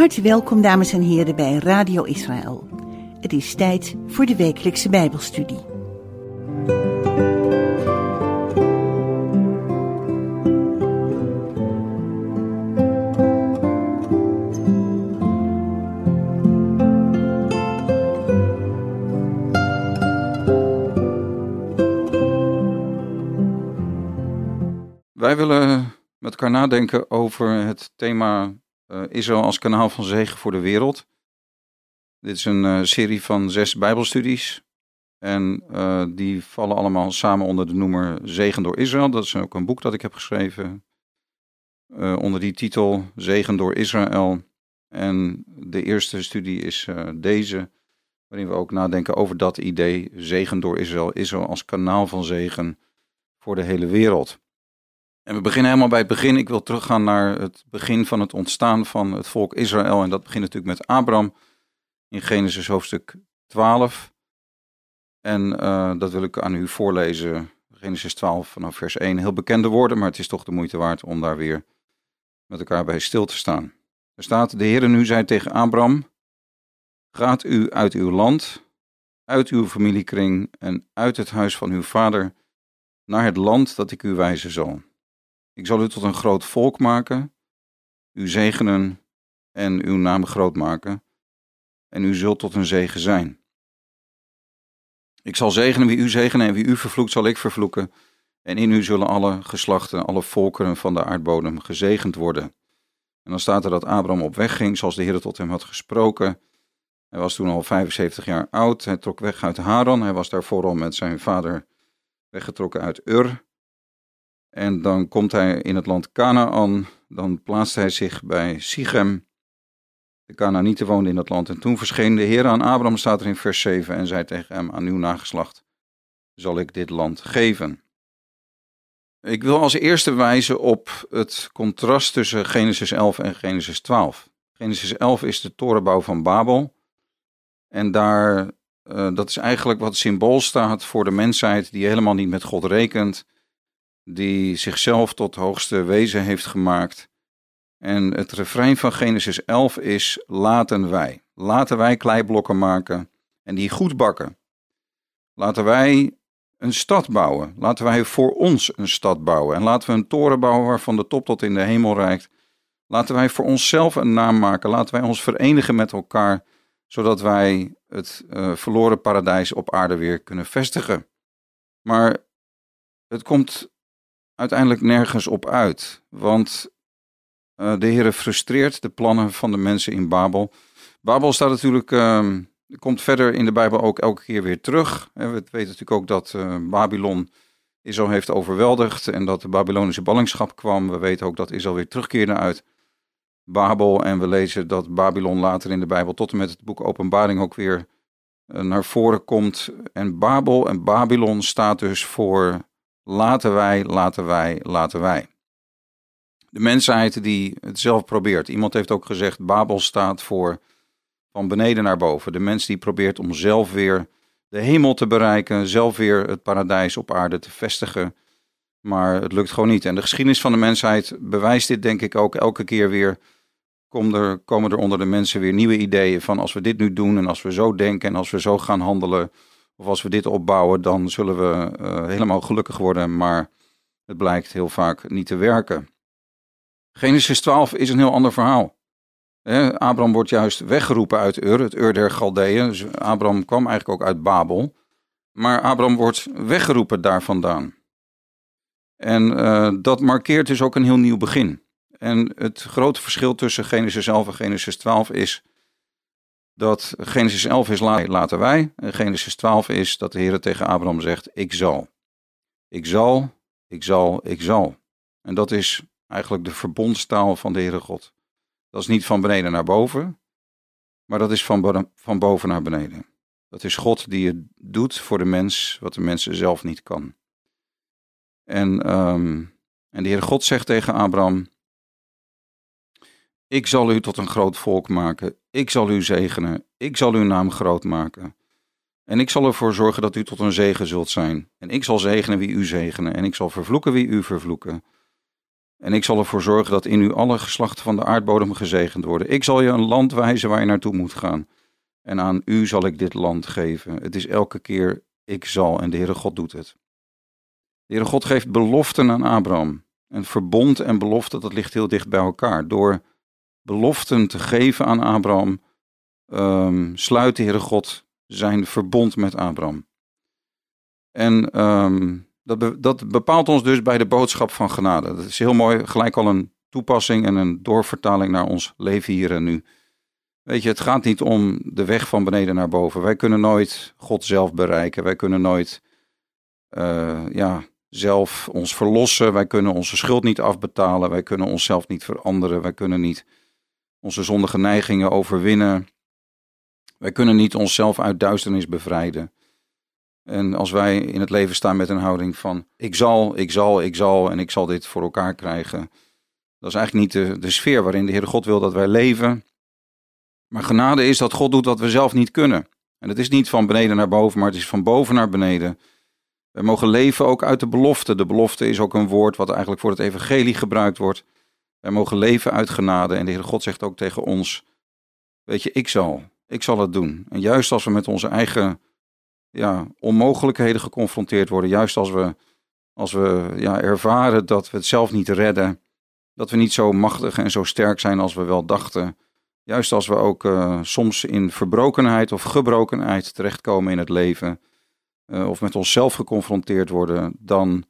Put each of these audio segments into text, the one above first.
harte welkom, dames en heren, bij Radio Israël. Het is tijd voor de wekelijkse Bijbelstudie. Wij willen met elkaar nadenken over het thema Israël als kanaal van zegen voor de wereld. Dit is een uh, serie van zes Bijbelstudies. En uh, die vallen allemaal samen onder de noemer Zegen door Israël. Dat is ook een boek dat ik heb geschreven. onder die titel Zegen door Israël. En de eerste studie is deze, waarin we ook nadenken over dat idee: Zegen door Israël. Israël als kanaal van zegen voor de hele wereld. En we beginnen helemaal bij het begin. Ik wil teruggaan naar het begin van het ontstaan van het volk Israël. En dat begint natuurlijk met Abraham in Genesis hoofdstuk 12. En uh, dat wil ik aan u voorlezen. Genesis 12 vanaf vers 1. Heel bekende woorden, maar het is toch de moeite waard om daar weer met elkaar bij stil te staan. Er staat: De Heer nu zei tegen Abraham: Gaat u uit uw land, uit uw familiekring en uit het huis van uw vader naar het land dat ik u wijzen zal. Ik zal u tot een groot volk maken, u zegenen en uw naam groot maken, en u zult tot een zegen zijn. Ik zal zegenen wie u zegenen en wie u vervloekt zal ik vervloeken, en in u zullen alle geslachten, alle volkeren van de aardbodem gezegend worden. En dan staat er dat Abraham op weg ging, zoals de Heer tot hem had gesproken. Hij was toen al 75 jaar oud, hij trok weg uit Haran, hij was daarvoor al met zijn vader weggetrokken uit Ur. En dan komt hij in het land Canaan, dan plaatst hij zich bij Sichem. De Canaanieten woonden in dat land. En toen verscheen de Heer aan Abraham, staat er in vers 7, en zei tegen hem, aan uw nageslacht zal ik dit land geven. Ik wil als eerste wijzen op het contrast tussen Genesis 11 en Genesis 12. Genesis 11 is de torenbouw van Babel. En daar, uh, dat is eigenlijk wat symbool staat voor de mensheid die helemaal niet met God rekent die zichzelf tot hoogste wezen heeft gemaakt. En het refrein van Genesis 11 is: laten wij. Laten wij kleiblokken maken en die goed bakken. Laten wij een stad bouwen. Laten wij voor ons een stad bouwen. En laten we een toren bouwen waarvan de top tot in de hemel reikt. Laten wij voor onszelf een naam maken. Laten wij ons verenigen met elkaar, zodat wij het uh, verloren paradijs op aarde weer kunnen vestigen. Maar het komt uiteindelijk nergens op uit. Want uh, de Heer frustreert de plannen van de mensen in Babel. Babel staat natuurlijk, uh, komt verder in de Bijbel ook elke keer weer terug. we weten natuurlijk ook dat uh, Babylon Israël heeft overweldigd en dat de Babylonische ballingschap kwam. We weten ook dat Israël weer terugkeerde uit Babel. En we lezen dat Babylon later in de Bijbel tot en met het boek Openbaring ook weer eh, naar voren komt. En Babel en Babylon staat dus voor Laten wij, laten wij, laten wij. De mensheid die het zelf probeert. Iemand heeft ook gezegd, Babel staat voor van beneden naar boven. De mens die probeert om zelf weer de hemel te bereiken, zelf weer het paradijs op aarde te vestigen. Maar het lukt gewoon niet. En de geschiedenis van de mensheid bewijst dit denk ik ook elke keer weer. Er, komen er onder de mensen weer nieuwe ideeën van als we dit nu doen en als we zo denken en als we zo gaan handelen, of als we dit opbouwen, dan zullen we uh, helemaal gelukkig worden, maar het blijkt heel vaak niet te werken. Genesis 12 is een heel ander verhaal. Abraham wordt juist weggeroepen uit Ur, het Ur der Galdeeën. Dus Abraham kwam eigenlijk ook uit Babel. Maar Abraham wordt weggeroepen daar vandaan. En uh, dat markeert dus ook een heel nieuw begin. En het grote verschil tussen Genesis 11 en Genesis 12 is dat Genesis 11 is laten wij. En Genesis 12 is dat de Heer tegen Abraham zegt, ik zal. Ik zal, ik zal, ik zal. En dat is eigenlijk de verbondstaal van de Heere God. Dat is niet van beneden naar boven, maar dat is van, van boven naar beneden. Dat is God die het doet voor de mens wat de mens zelf niet kan. En, um, en de Heere God zegt tegen Abraham, ik zal u tot een groot volk maken. Ik zal u zegenen. Ik zal uw naam groot maken. En ik zal ervoor zorgen dat u tot een zegen zult zijn. En ik zal zegenen wie u zegenen. En ik zal vervloeken wie u vervloeken. En ik zal ervoor zorgen dat in u alle geslachten van de aardbodem gezegend worden. Ik zal je een land wijzen waar je naartoe moet gaan. En aan u zal ik dit land geven. Het is elke keer ik zal en de Heere God doet het. De Heere God geeft beloften aan Abraham. En verbond en belofte, dat ligt heel dicht bij elkaar. Door beloften te geven aan Abraham, um, sluit de Heere God zijn verbond met Abraham. En um, dat, dat bepaalt ons dus bij de boodschap van genade. Dat is heel mooi, gelijk al een toepassing en een doorvertaling naar ons leven hier en nu. Weet je, het gaat niet om de weg van beneden naar boven. Wij kunnen nooit God zelf bereiken. Wij kunnen nooit uh, ja, zelf ons verlossen. Wij kunnen onze schuld niet afbetalen. Wij kunnen onszelf niet veranderen. Wij kunnen niet onze zondige neigingen overwinnen. Wij kunnen niet onszelf uit duisternis bevrijden. En als wij in het leven staan met een houding van ik zal, ik zal, ik zal en ik zal dit voor elkaar krijgen. Dat is eigenlijk niet de, sfeer waarin de Heere God wil dat wij leven. Maar genade is dat God doet wat we zelf niet kunnen. En het is niet van beneden naar boven, maar het is van boven naar beneden. We mogen leven ook uit de belofte. De belofte is ook een woord wat eigenlijk voor het evangelie gebruikt wordt. Wij mogen leven uit genade. En de Heere God zegt ook tegen ons, weet je, ik zal, ik zal het doen. En juist als we met onze eigen ja, onmogelijkheden geconfronteerd worden. Juist als we, als we ja, ervaren dat we het zelf niet redden. Dat we niet zo machtig en zo sterk zijn als we wel dachten. Juist als we ook uh, soms in verbrokenheid of gebrokenheid terechtkomen in het leven. Uh, of met onszelf geconfronteerd worden. Dan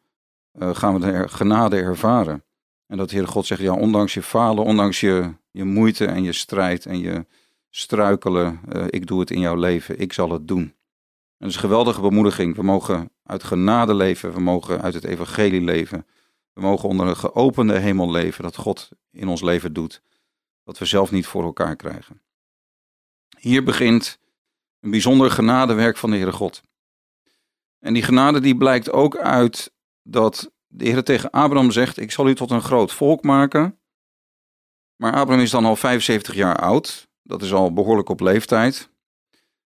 uh, gaan we de genade ervaren. En dat de Heer God zegt, ja, ondanks je falen, ondanks je, je moeite en je strijd en je struikelen, ik doe het in jouw leven, ik zal het doen dat is een geweldige bemoediging. We mogen uit genade leven, we mogen uit het evangelie leven. We mogen onder een geopende hemel leven, dat God in ons leven doet, wat we zelf niet voor elkaar krijgen. Hier begint een bijzonder genadewerk van de Heere God. En die genade die blijkt ook uit dat de Heer tegen Abraham zegt, ik zal u tot een groot volk maken. Maar Abraham is dan al 75 jaar oud, dat is al behoorlijk op leeftijd.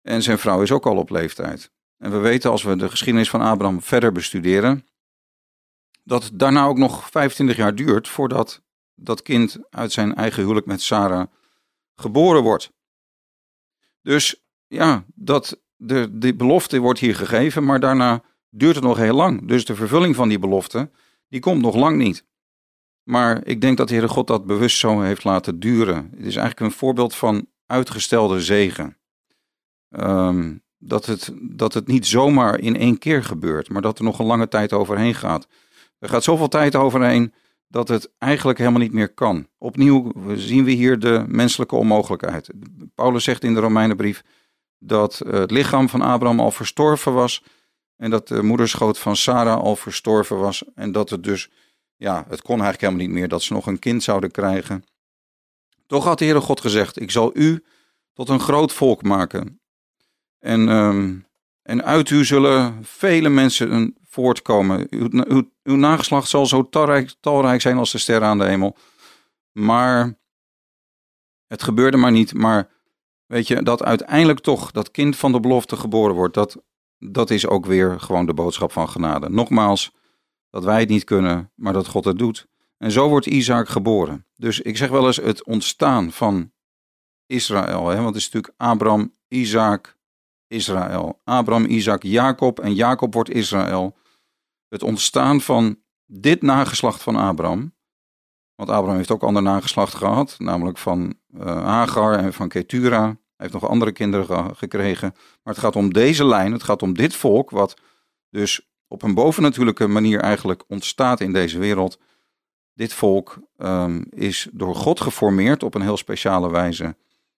En zijn vrouw is ook al op leeftijd. En we weten als we de geschiedenis van Abraham verder bestuderen, dat het daarna ook nog 25 jaar duurt voordat dat kind uit zijn eigen huwelijk met Sarah geboren wordt. Dus ja, dat, de, de belofte wordt hier gegeven, maar daarna duurt het nog heel lang. Dus de vervulling van die belofte, die komt nog lang niet. Maar ik denk dat de Heere God dat bewust zo heeft laten duren. Het is eigenlijk een voorbeeld van uitgestelde zegen. Um, dat, het, dat het niet zomaar in één keer gebeurt, maar dat er nog een lange tijd overheen gaat. Er gaat zoveel tijd overheen dat het eigenlijk helemaal niet meer kan. Opnieuw zien we hier de menselijke onmogelijkheid. Paulus zegt in de Romeinenbrief dat het lichaam van Abraham al verstorven was en dat de moederschoot van Sarah al verstorven was en dat het dus, ja, het kon eigenlijk helemaal niet meer dat ze nog een kind zouden krijgen. Toch had de Heere God gezegd, ik zal u tot een groot volk maken en, um, en uit u zullen vele mensen voortkomen. Uw, uw, uw nageslacht zal zo talrijk, talrijk zijn als de sterren aan de hemel. Maar het gebeurde maar niet. Maar weet je, dat uiteindelijk toch dat kind van de belofte geboren wordt, dat, dat is ook weer gewoon de boodschap van genade. Nogmaals, dat wij het niet kunnen, maar dat God het doet. En zo wordt Isaac geboren. Dus ik zeg wel eens het ontstaan van Israël. Hè? Want het is natuurlijk Abraham, Isaac, Israël. Abraham, Isaac, Jacob en Jacob wordt Israël. Het ontstaan van dit nageslacht van Abraham. Want Abraham heeft ook ander nageslacht gehad, namelijk van uh, Hagar en van Ketura. Heeft nog andere kinderen gekregen. Maar het gaat om deze lijn, het gaat om dit volk, wat dus op een bovennatuurlijke manier eigenlijk ontstaat in deze wereld. Dit volk um, is door God geformeerd op een heel speciale wijze.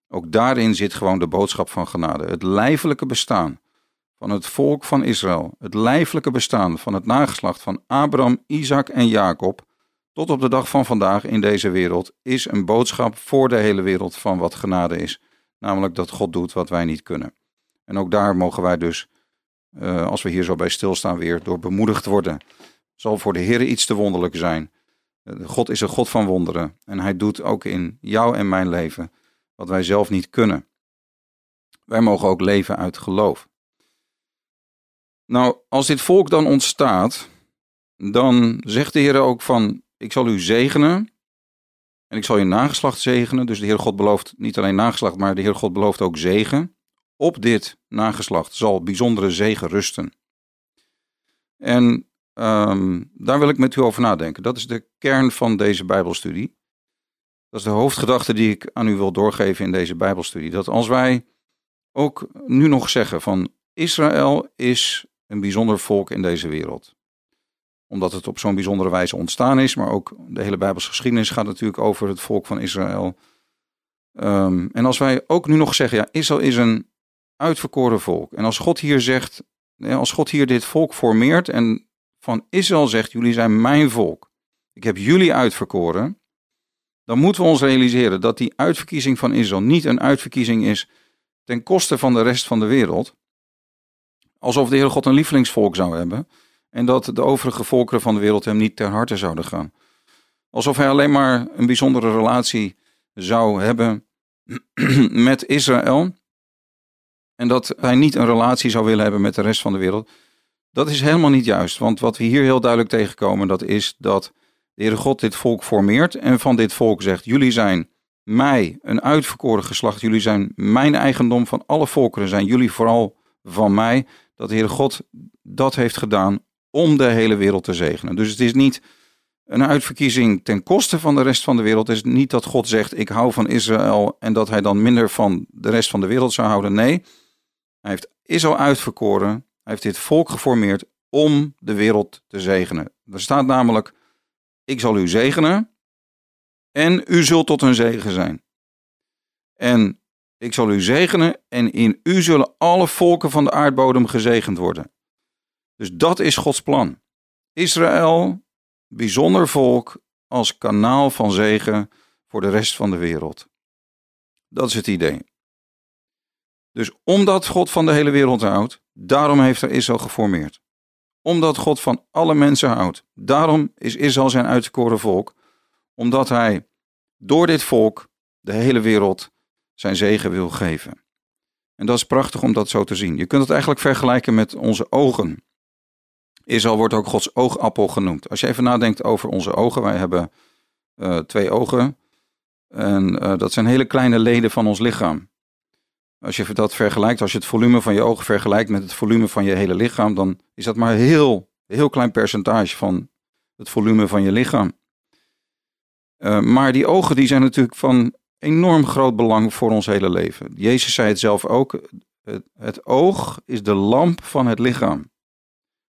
Ook daarin zit gewoon de boodschap van genade. Het lijfelijke bestaan van het volk van Israël, het lijfelijke bestaan van het nageslacht van Abraham, Isaac en Jacob, tot op de dag van vandaag in deze wereld, is een boodschap voor de hele wereld van wat genade is. Namelijk dat God doet wat wij niet kunnen. En ook daar mogen wij dus, uh, als we hier zo bij stilstaan, weer door bemoedigd worden. Zal voor de Heer iets te wonderlijk zijn. Uh, God is een God van wonderen en hij doet ook in jou en mijn leven wat wij zelf niet kunnen. Wij mogen ook leven uit geloof. Nou, als dit volk dan ontstaat, dan zegt de Heer ook van, ik zal u zegenen en ik zal je nageslacht zegenen. Dus de Heer God belooft niet alleen nageslacht, maar de Heer God belooft ook zegen. Op dit nageslacht zal bijzondere zegen rusten. En ehm, daar wil ik met u over nadenken. Dat is de kern van deze Bijbelstudie. Dat is de hoofdgedachte die ik aan u wil doorgeven in deze Bijbelstudie. Dat als wij ook nu nog zeggen van Israël is een bijzonder volk in deze wereld. Omdat het op zo'n bijzondere wijze ontstaan is, maar ook de hele Bijbelse geschiedenis gaat natuurlijk over het volk van Israël. Ehm, en als wij ook nu nog zeggen, ja, Israël is een uitverkoren volk. En als God hier zegt, als God hier dit volk formeert en van Israël zegt, jullie zijn mijn volk. Ik heb jullie uitverkoren. Dan moeten we ons realiseren dat die uitverkiezing van Israël niet een uitverkiezing is ten koste van de rest van de wereld. Alsof de Heer God een lievelingsvolk zou hebben en dat de overige volkeren van de wereld hem niet ter harte zouden gaan. Alsof hij alleen maar een bijzondere relatie zou hebben met Israël en dat hij niet een relatie zou willen hebben met de rest van de wereld. Dat is helemaal niet juist, want wat we hier heel duidelijk tegenkomen, dat is dat de Heere God dit volk formeert en van dit volk zegt, jullie zijn mij, een uitverkoren geslacht, jullie zijn mijn eigendom van alle volkeren, zijn jullie vooral van mij, dat de Heere God dat heeft gedaan om de hele wereld te zegenen. Dus het is niet een uitverkiezing ten koste van de rest van de wereld. Het is niet dat God zegt, ik hou van Israël en dat hij dan minder van de rest van de wereld zou houden. Nee, hij heeft Israël uitverkoren, hij heeft dit volk geformeerd om de wereld te zegenen. Er staat namelijk, ik zal u zegenen en u zult tot een zegen zijn. En ik zal u zegenen en in u zullen alle volken van de aardbodem gezegend worden. Dus dat is Gods plan. Israël, bijzonder volk, als kanaal van zegen voor de rest van de wereld. Dat is het idee. Dus omdat God van de hele wereld houdt, daarom heeft hij Israël geformeerd. Omdat God van alle mensen houdt, daarom is Israël zijn uitgekoren volk. Omdat hij door dit volk de hele wereld zijn zegen wil geven. En dat is prachtig om dat zo te zien. Je kunt het eigenlijk vergelijken met onze ogen. Israël wordt ook Gods oogappel genoemd. Als je even nadenkt over onze ogen, wij hebben uh, twee ogen. En uh, dat zijn hele kleine leden van ons lichaam. Als je dat vergelijkt, als je het volume van je ogen vergelijkt met het volume van je hele lichaam, dan is dat maar een heel, heel klein percentage van het volume van je lichaam. Uh, maar die ogen die zijn natuurlijk van enorm groot belang voor ons hele leven. Jezus zei het zelf ook, het oog is de lamp van het lichaam.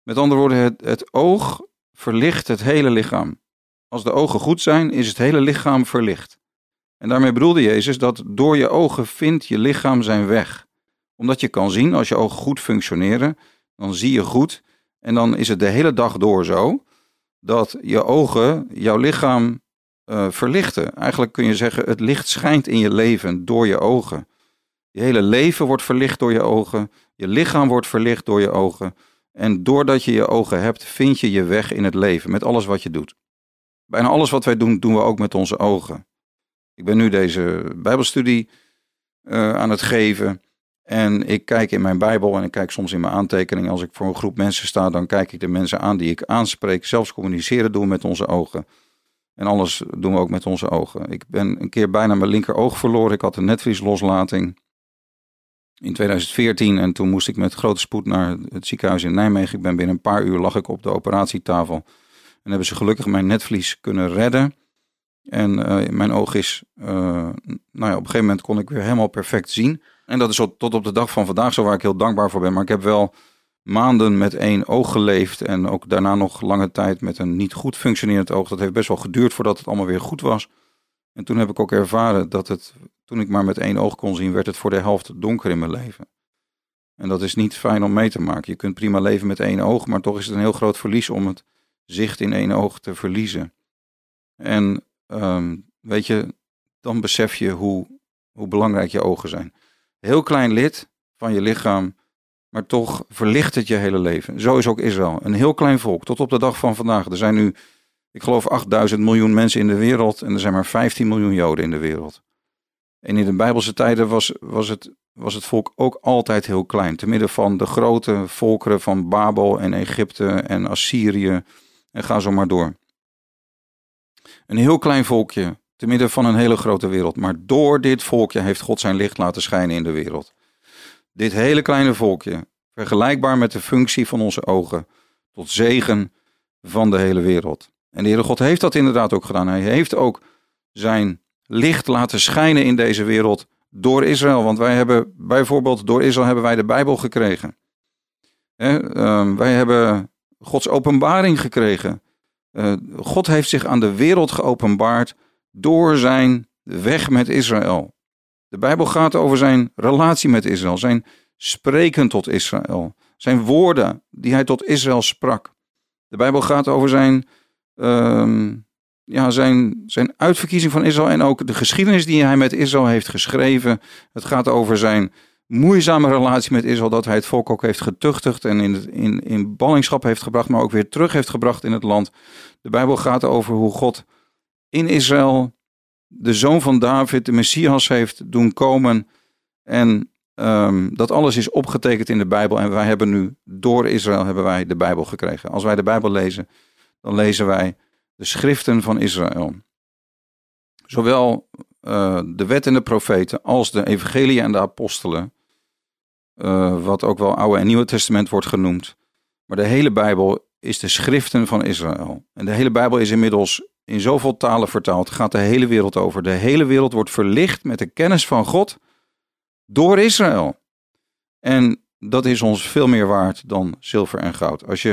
Met andere woorden, het, oog verlicht het hele lichaam. Als de ogen goed zijn, is het hele lichaam verlicht. En daarmee bedoelde Jezus dat door je ogen vindt je lichaam zijn weg. Omdat je kan zien, als je ogen goed functioneren, dan zie je goed. En dan is het de hele dag door zo dat je ogen jouw lichaam uh, verlichten. Eigenlijk kun je zeggen, het licht schijnt in je leven door je ogen. Je hele leven wordt verlicht door je ogen. Je lichaam wordt verlicht door je ogen. En doordat je je ogen hebt, vind je je weg in het leven met alles wat je doet. Bijna alles wat wij doen, doen we ook met onze ogen. Ik ben nu deze Bijbelstudie uh, aan het geven. En ik kijk in mijn Bijbel en ik kijk soms in mijn aantekeningen. Als ik voor een groep mensen sta, dan kijk ik de mensen aan die ik aanspreek. Zelfs communiceren doen we met onze ogen. En alles doen we ook met onze ogen. Ik ben een keer bijna mijn linkeroog verloren. Ik had een netvlieslaslating in 2014 en toen moest ik met grote spoed naar het ziekenhuis in Nijmegen. Ik ben binnen een paar uur lag ik op de operatietafel. En hebben ze gelukkig mijn netvlies kunnen redden. En uh, mijn oog is, uh, nou ja, op een gegeven moment kon ik weer helemaal perfect zien. En dat is tot op de dag van vandaag zo waar ik heel dankbaar voor ben. Maar ik heb wel maanden met één oog geleefd en ook daarna nog lange tijd met een niet goed functionerend oog. Dat heeft best wel geduurd voordat het allemaal weer goed was. En toen heb ik ook ervaren dat het, toen ik maar met één oog kon zien, werd het voor de helft donker in mijn leven. En dat is niet fijn om mee te maken. Je kunt prima leven met één oog, maar toch is het een heel groot verlies om het zicht in één oog te verliezen. En um, weet je, dan besef je hoe, hoe belangrijk je ogen zijn. Heel klein lid van je lichaam maar toch verlicht het je hele leven. Zo is ook Israël. Een heel klein volk, tot op de dag van vandaag. Er zijn nu, ik geloof, 8000 miljoen mensen in de wereld en er zijn maar 15 miljoen Joden in de wereld. En in de Bijbelse tijden was, was, het, was het volk ook altijd heel klein. Te midden van de grote volkeren van Babel en Egypte en Assyrië. En ga zo maar door. Een heel klein volkje, te midden van een hele grote wereld. Maar door dit volkje heeft God zijn licht laten schijnen in de wereld. Dit hele kleine volkje, vergelijkbaar met de functie van onze ogen, tot zegen van de hele wereld. En de Heere God heeft dat inderdaad ook gedaan. Hij heeft ook zijn licht laten schijnen in deze wereld door Israël. Want wij hebben bijvoorbeeld door Israël hebben wij de Bijbel gekregen. Ehm, wij hebben Gods openbaring gekregen. Eh, God heeft zich aan de wereld geopenbaard door zijn weg met Israël. De Bijbel gaat over zijn relatie met Israël, zijn spreken tot Israël, zijn woorden die hij tot Israël sprak. De Bijbel gaat over zijn, ehm, ja, zijn, zijn uitverkiezing van Israël en ook de geschiedenis die hij met Israël heeft geschreven. Het gaat over zijn moeizame relatie met Israël, dat hij het volk ook heeft getuchtigd en in, in, in ballingschap heeft gebracht, maar ook weer terug heeft gebracht in het land. De Bijbel gaat over hoe God in Israël de zoon van David, de Messias, heeft doen komen. En ehm, dat alles is opgetekend in de Bijbel. En wij hebben nu, door Israël, hebben wij de Bijbel gekregen. Als wij de Bijbel lezen, dan lezen wij de schriften van Israël. Zowel uh, de wet en de profeten als de evangelie en de apostelen. Uh, wat ook wel Oude en Nieuwe Testament wordt genoemd. Maar de hele Bijbel is de schriften van Israël. En de hele Bijbel is inmiddels in zoveel talen vertaald, gaat de hele wereld over. De hele wereld wordt verlicht met de kennis van God door Israël. En dat is ons veel meer waard dan zilver en goud. Als je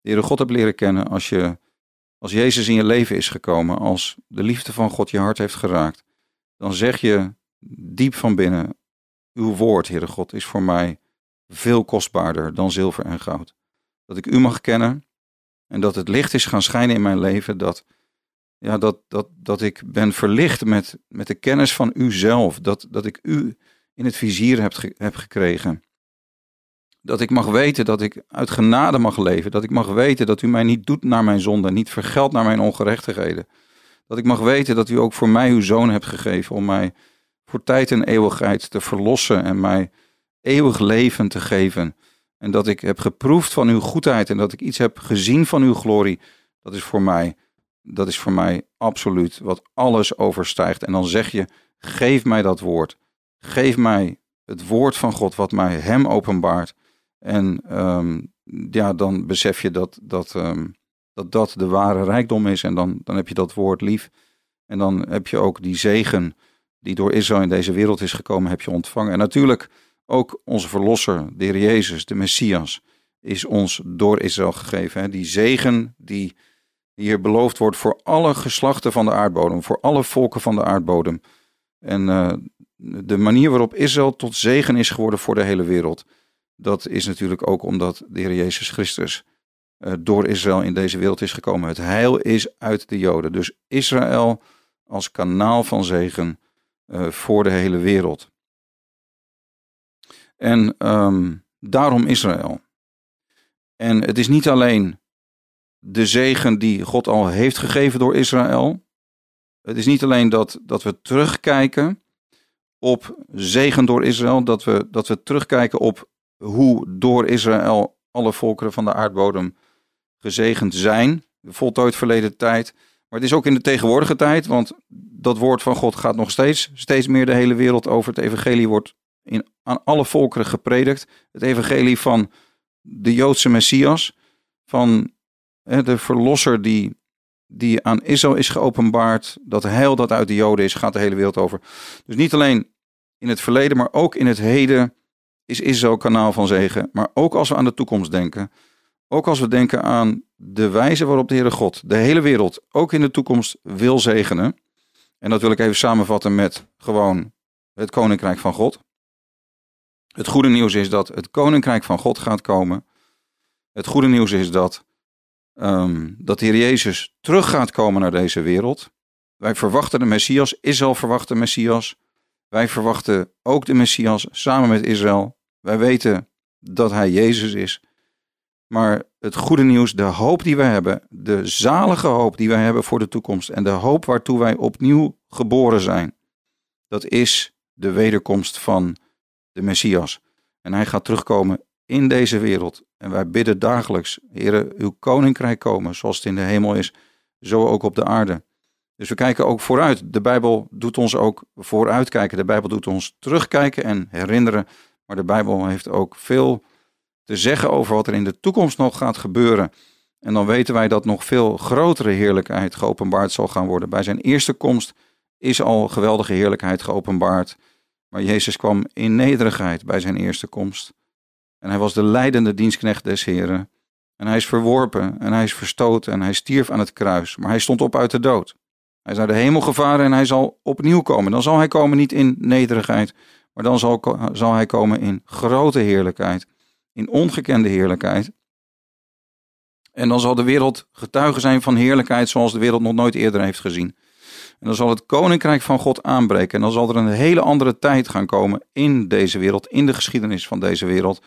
de Heere God hebt leren kennen, als, je, als Jezus in je leven is gekomen, als de liefde van God je hart heeft geraakt, dan zeg je diep van binnen, uw woord, Heere God, is voor mij veel kostbaarder dan zilver en goud. Dat ik u mag kennen en dat het licht is gaan schijnen in mijn leven, dat ja, dat, dat, dat ik ben verlicht met, met de kennis van u zelf. Dat, dat ik u in het vizier heb, heb gekregen. Dat ik mag weten dat ik uit genade mag leven. Dat ik mag weten dat u mij niet doet naar mijn zonde, niet vergeldt naar mijn ongerechtigheden. Dat ik mag weten dat u ook voor mij uw zoon hebt gegeven om mij voor tijd en eeuwigheid te verlossen en mij eeuwig leven te geven. En dat ik heb geproefd van uw goedheid en dat ik iets heb gezien van uw glorie. Dat is voor mij dat is voor mij absoluut wat alles overstijgt. En dan zeg je, geef mij dat woord. Geef mij het woord van God wat mij hem openbaart. En ehm, ja, dan besef je dat dat, ehm, dat dat de ware rijkdom is. En dan, dan heb je dat woord lief. En dan heb je ook die zegen die door Israël in deze wereld is gekomen, heb je ontvangen. En natuurlijk ook onze verlosser, de Heer Jezus, de Messias, is ons door Israël gegeven. Hè? Die zegen die hier beloofd wordt voor alle geslachten van de aardbodem, voor alle volken van de aardbodem. En uh, de manier waarop Israël tot zegen is geworden voor de hele wereld, dat is natuurlijk ook omdat de Heer Jezus Christus uh, door Israël in deze wereld is gekomen. Het heil is uit de Joden. Dus Israël als kanaal van zegen uh, voor de hele wereld. En um, daarom Israël. En het is niet alleen de zegen die God al heeft gegeven door Israël. Het is niet alleen dat, dat we terugkijken op zegen door Israël, dat we, dat we terugkijken op hoe door Israël alle volkeren van de aardbodem gezegend zijn, voltooid verleden tijd. Maar het is ook in de tegenwoordige tijd, want dat woord van God gaat nog steeds, steeds meer de hele wereld over. Het evangelie wordt in, aan alle volkeren gepredikt. Het evangelie van de Joodse Messias, van de verlosser die, die aan Israël is geopenbaard, dat heil dat uit de Joden is, gaat de hele wereld over. Dus niet alleen in het verleden, maar ook in het heden is Israël kanaal van zegen. Maar ook als we aan de toekomst denken, ook als we denken aan de wijze waarop de Heere God de hele wereld ook in de toekomst wil zegenen. En dat wil ik even samenvatten met gewoon het koninkrijk van God. Het goede nieuws is dat het koninkrijk van God gaat komen. Het goede nieuws is dat um, dat de Heer Jezus terug gaat komen naar deze wereld. Wij verwachten de Messias, Israël verwacht de Messias. Wij verwachten ook de Messias samen met Israël. Wij weten dat hij Jezus is. Maar het goede nieuws, de hoop die wij hebben, de zalige hoop die wij hebben voor de toekomst en de hoop waartoe wij opnieuw geboren zijn, dat is de wederkomst van de Messias. En hij gaat terugkomen in deze wereld. En wij bidden dagelijks, Heere, uw koninkrijk komen, zoals het in de hemel is, zo ook op de aarde. Dus we kijken ook vooruit. De Bijbel doet ons ook vooruitkijken. De Bijbel doet ons terugkijken en herinneren. Maar de Bijbel heeft ook veel te zeggen over wat er in de toekomst nog gaat gebeuren. En dan weten wij dat nog veel grotere heerlijkheid geopenbaard zal gaan worden. Bij zijn eerste komst is al geweldige heerlijkheid geopenbaard. Maar Jezus kwam in nederigheid bij zijn eerste komst. En hij was de leidende dienstknecht des Heren. En hij is verworpen en hij is verstoten en hij stierf aan het kruis. Maar hij stond op uit de dood. Hij is naar de hemel gevaren en hij zal opnieuw komen. Dan zal hij komen niet in nederigheid, maar dan zal, zal hij komen in grote heerlijkheid. In ongekende heerlijkheid. En dan zal de wereld getuige zijn van heerlijkheid zoals de wereld nog nooit eerder heeft gezien. En dan zal het koninkrijk van God aanbreken. En dan zal er een hele andere tijd gaan komen in deze wereld, in de geschiedenis van deze wereld.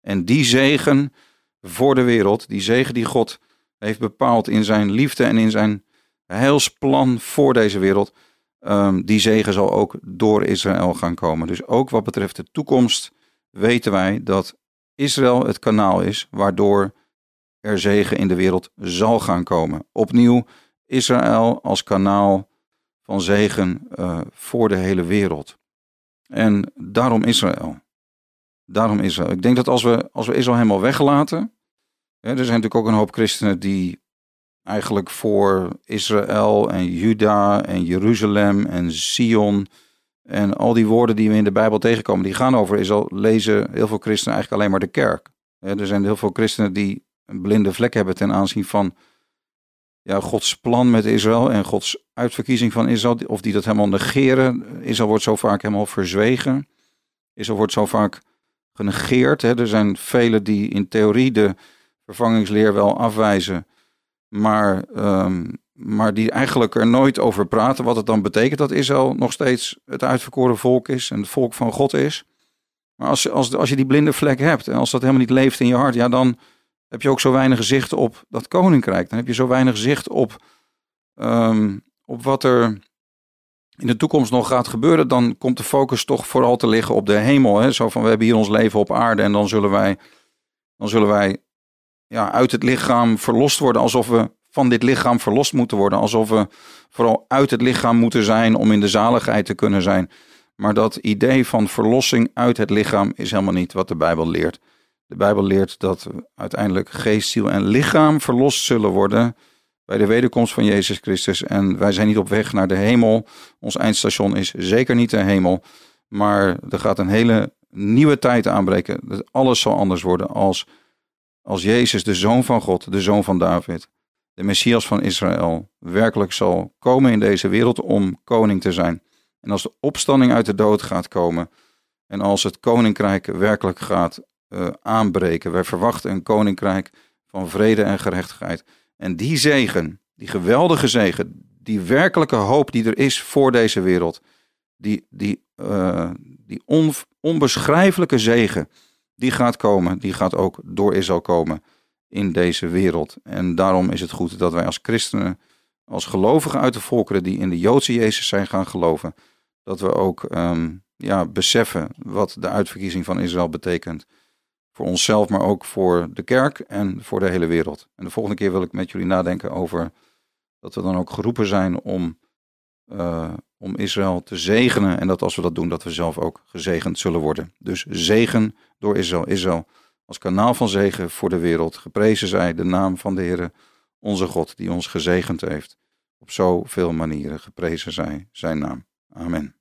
En die zegen voor de wereld, die zegen die God heeft bepaald in zijn liefde en in zijn heilsplan voor deze wereld, um, die zegen zal ook door Israël gaan komen. Dus ook wat betreft de toekomst weten wij dat Israël het kanaal is waardoor er zegen in de wereld zal gaan komen. Opnieuw Israël als kanaal van zegen uh, voor de hele wereld. En daarom Israël. Daarom Israël. Ik denk dat als we, als we Israël helemaal weglaten. Hè, er zijn natuurlijk ook een hoop christenen die eigenlijk voor Israël en Juda en Jeruzalem en Sion. En al die woorden die we in de Bijbel tegenkomen, die gaan over Israël, lezen heel veel christenen eigenlijk alleen maar de kerk. Er zijn heel veel christenen die een blinde vlek hebben ten aanzien van ja, Gods plan met Israël en Gods uitverkiezing van Israël, of die dat helemaal negeren. Israël wordt zo vaak helemaal verzwegen. Israël wordt zo vaak genegeerd. Er zijn velen die in theorie de vervangingsleer wel afwijzen, maar, um, maar die eigenlijk er nooit over praten. Wat het dan betekent dat Israël nog steeds het uitverkoren volk is en het volk van God is. Maar als, als, als je die blinde vlek hebt en als dat helemaal niet leeft in je hart, ja, dan heb je ook zo weinig zicht op dat koninkrijk. Dan heb je zo weinig zicht op, um, op wat er in de toekomst nog gaat gebeuren. Dan komt de focus toch vooral te liggen op de hemel. Hè? Zo van we hebben hier ons leven op aarde en dan zullen wij, dan zullen wij ja, uit het lichaam verlost worden. Alsof we van dit lichaam verlost moeten worden. Alsof we vooral uit het lichaam moeten zijn om in de zaligheid te kunnen zijn. Maar dat idee van verlossing uit het lichaam is helemaal niet wat de Bijbel leert. De Bijbel leert dat uiteindelijk geest, ziel en lichaam verlost zullen worden bij de wederkomst van Jezus Christus. En wij zijn niet op weg naar de hemel. Ons eindstation is zeker niet de hemel. Maar er gaat een hele nieuwe tijd aanbreken. Alles zal anders worden als, als Jezus, de Zoon van God, de Zoon van David, de Messias van Israël, werkelijk zal komen in deze wereld om koning te zijn. En als de opstanding uit de dood gaat komen en als het koninkrijk werkelijk gaat uh, aanbreken. Wij verwachten een koninkrijk van vrede en gerechtigheid. En die zegen, die geweldige zegen, die werkelijke hoop die er is voor deze wereld, die, die, uh, die on, onbeschrijfelijke zegen, die gaat komen, die gaat ook door Israël komen in deze wereld. En daarom is het goed dat wij als christenen, als gelovigen uit de volkeren die in de Joodse Jezus zijn gaan geloven, dat we ook um, ja, beseffen wat de uitverkiezing van Israël betekent voor onszelf, maar ook voor de kerk en voor de hele wereld. En de volgende keer wil ik met jullie nadenken over dat we dan ook geroepen zijn om, uh, om Israël te zegenen. En dat als we dat doen, dat we zelf ook gezegend zullen worden. Dus zegen door Israël. Israël als kanaal van zegen voor de wereld. Geprezen zij de naam van de Heer, onze God, die ons gezegend heeft. Op zoveel manieren geprezen zij zijn naam. Amen.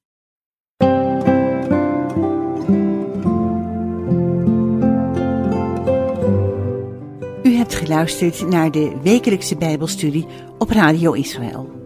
U hebt geluisterd naar de wekelijkse Bijbelstudie op Radio Israël.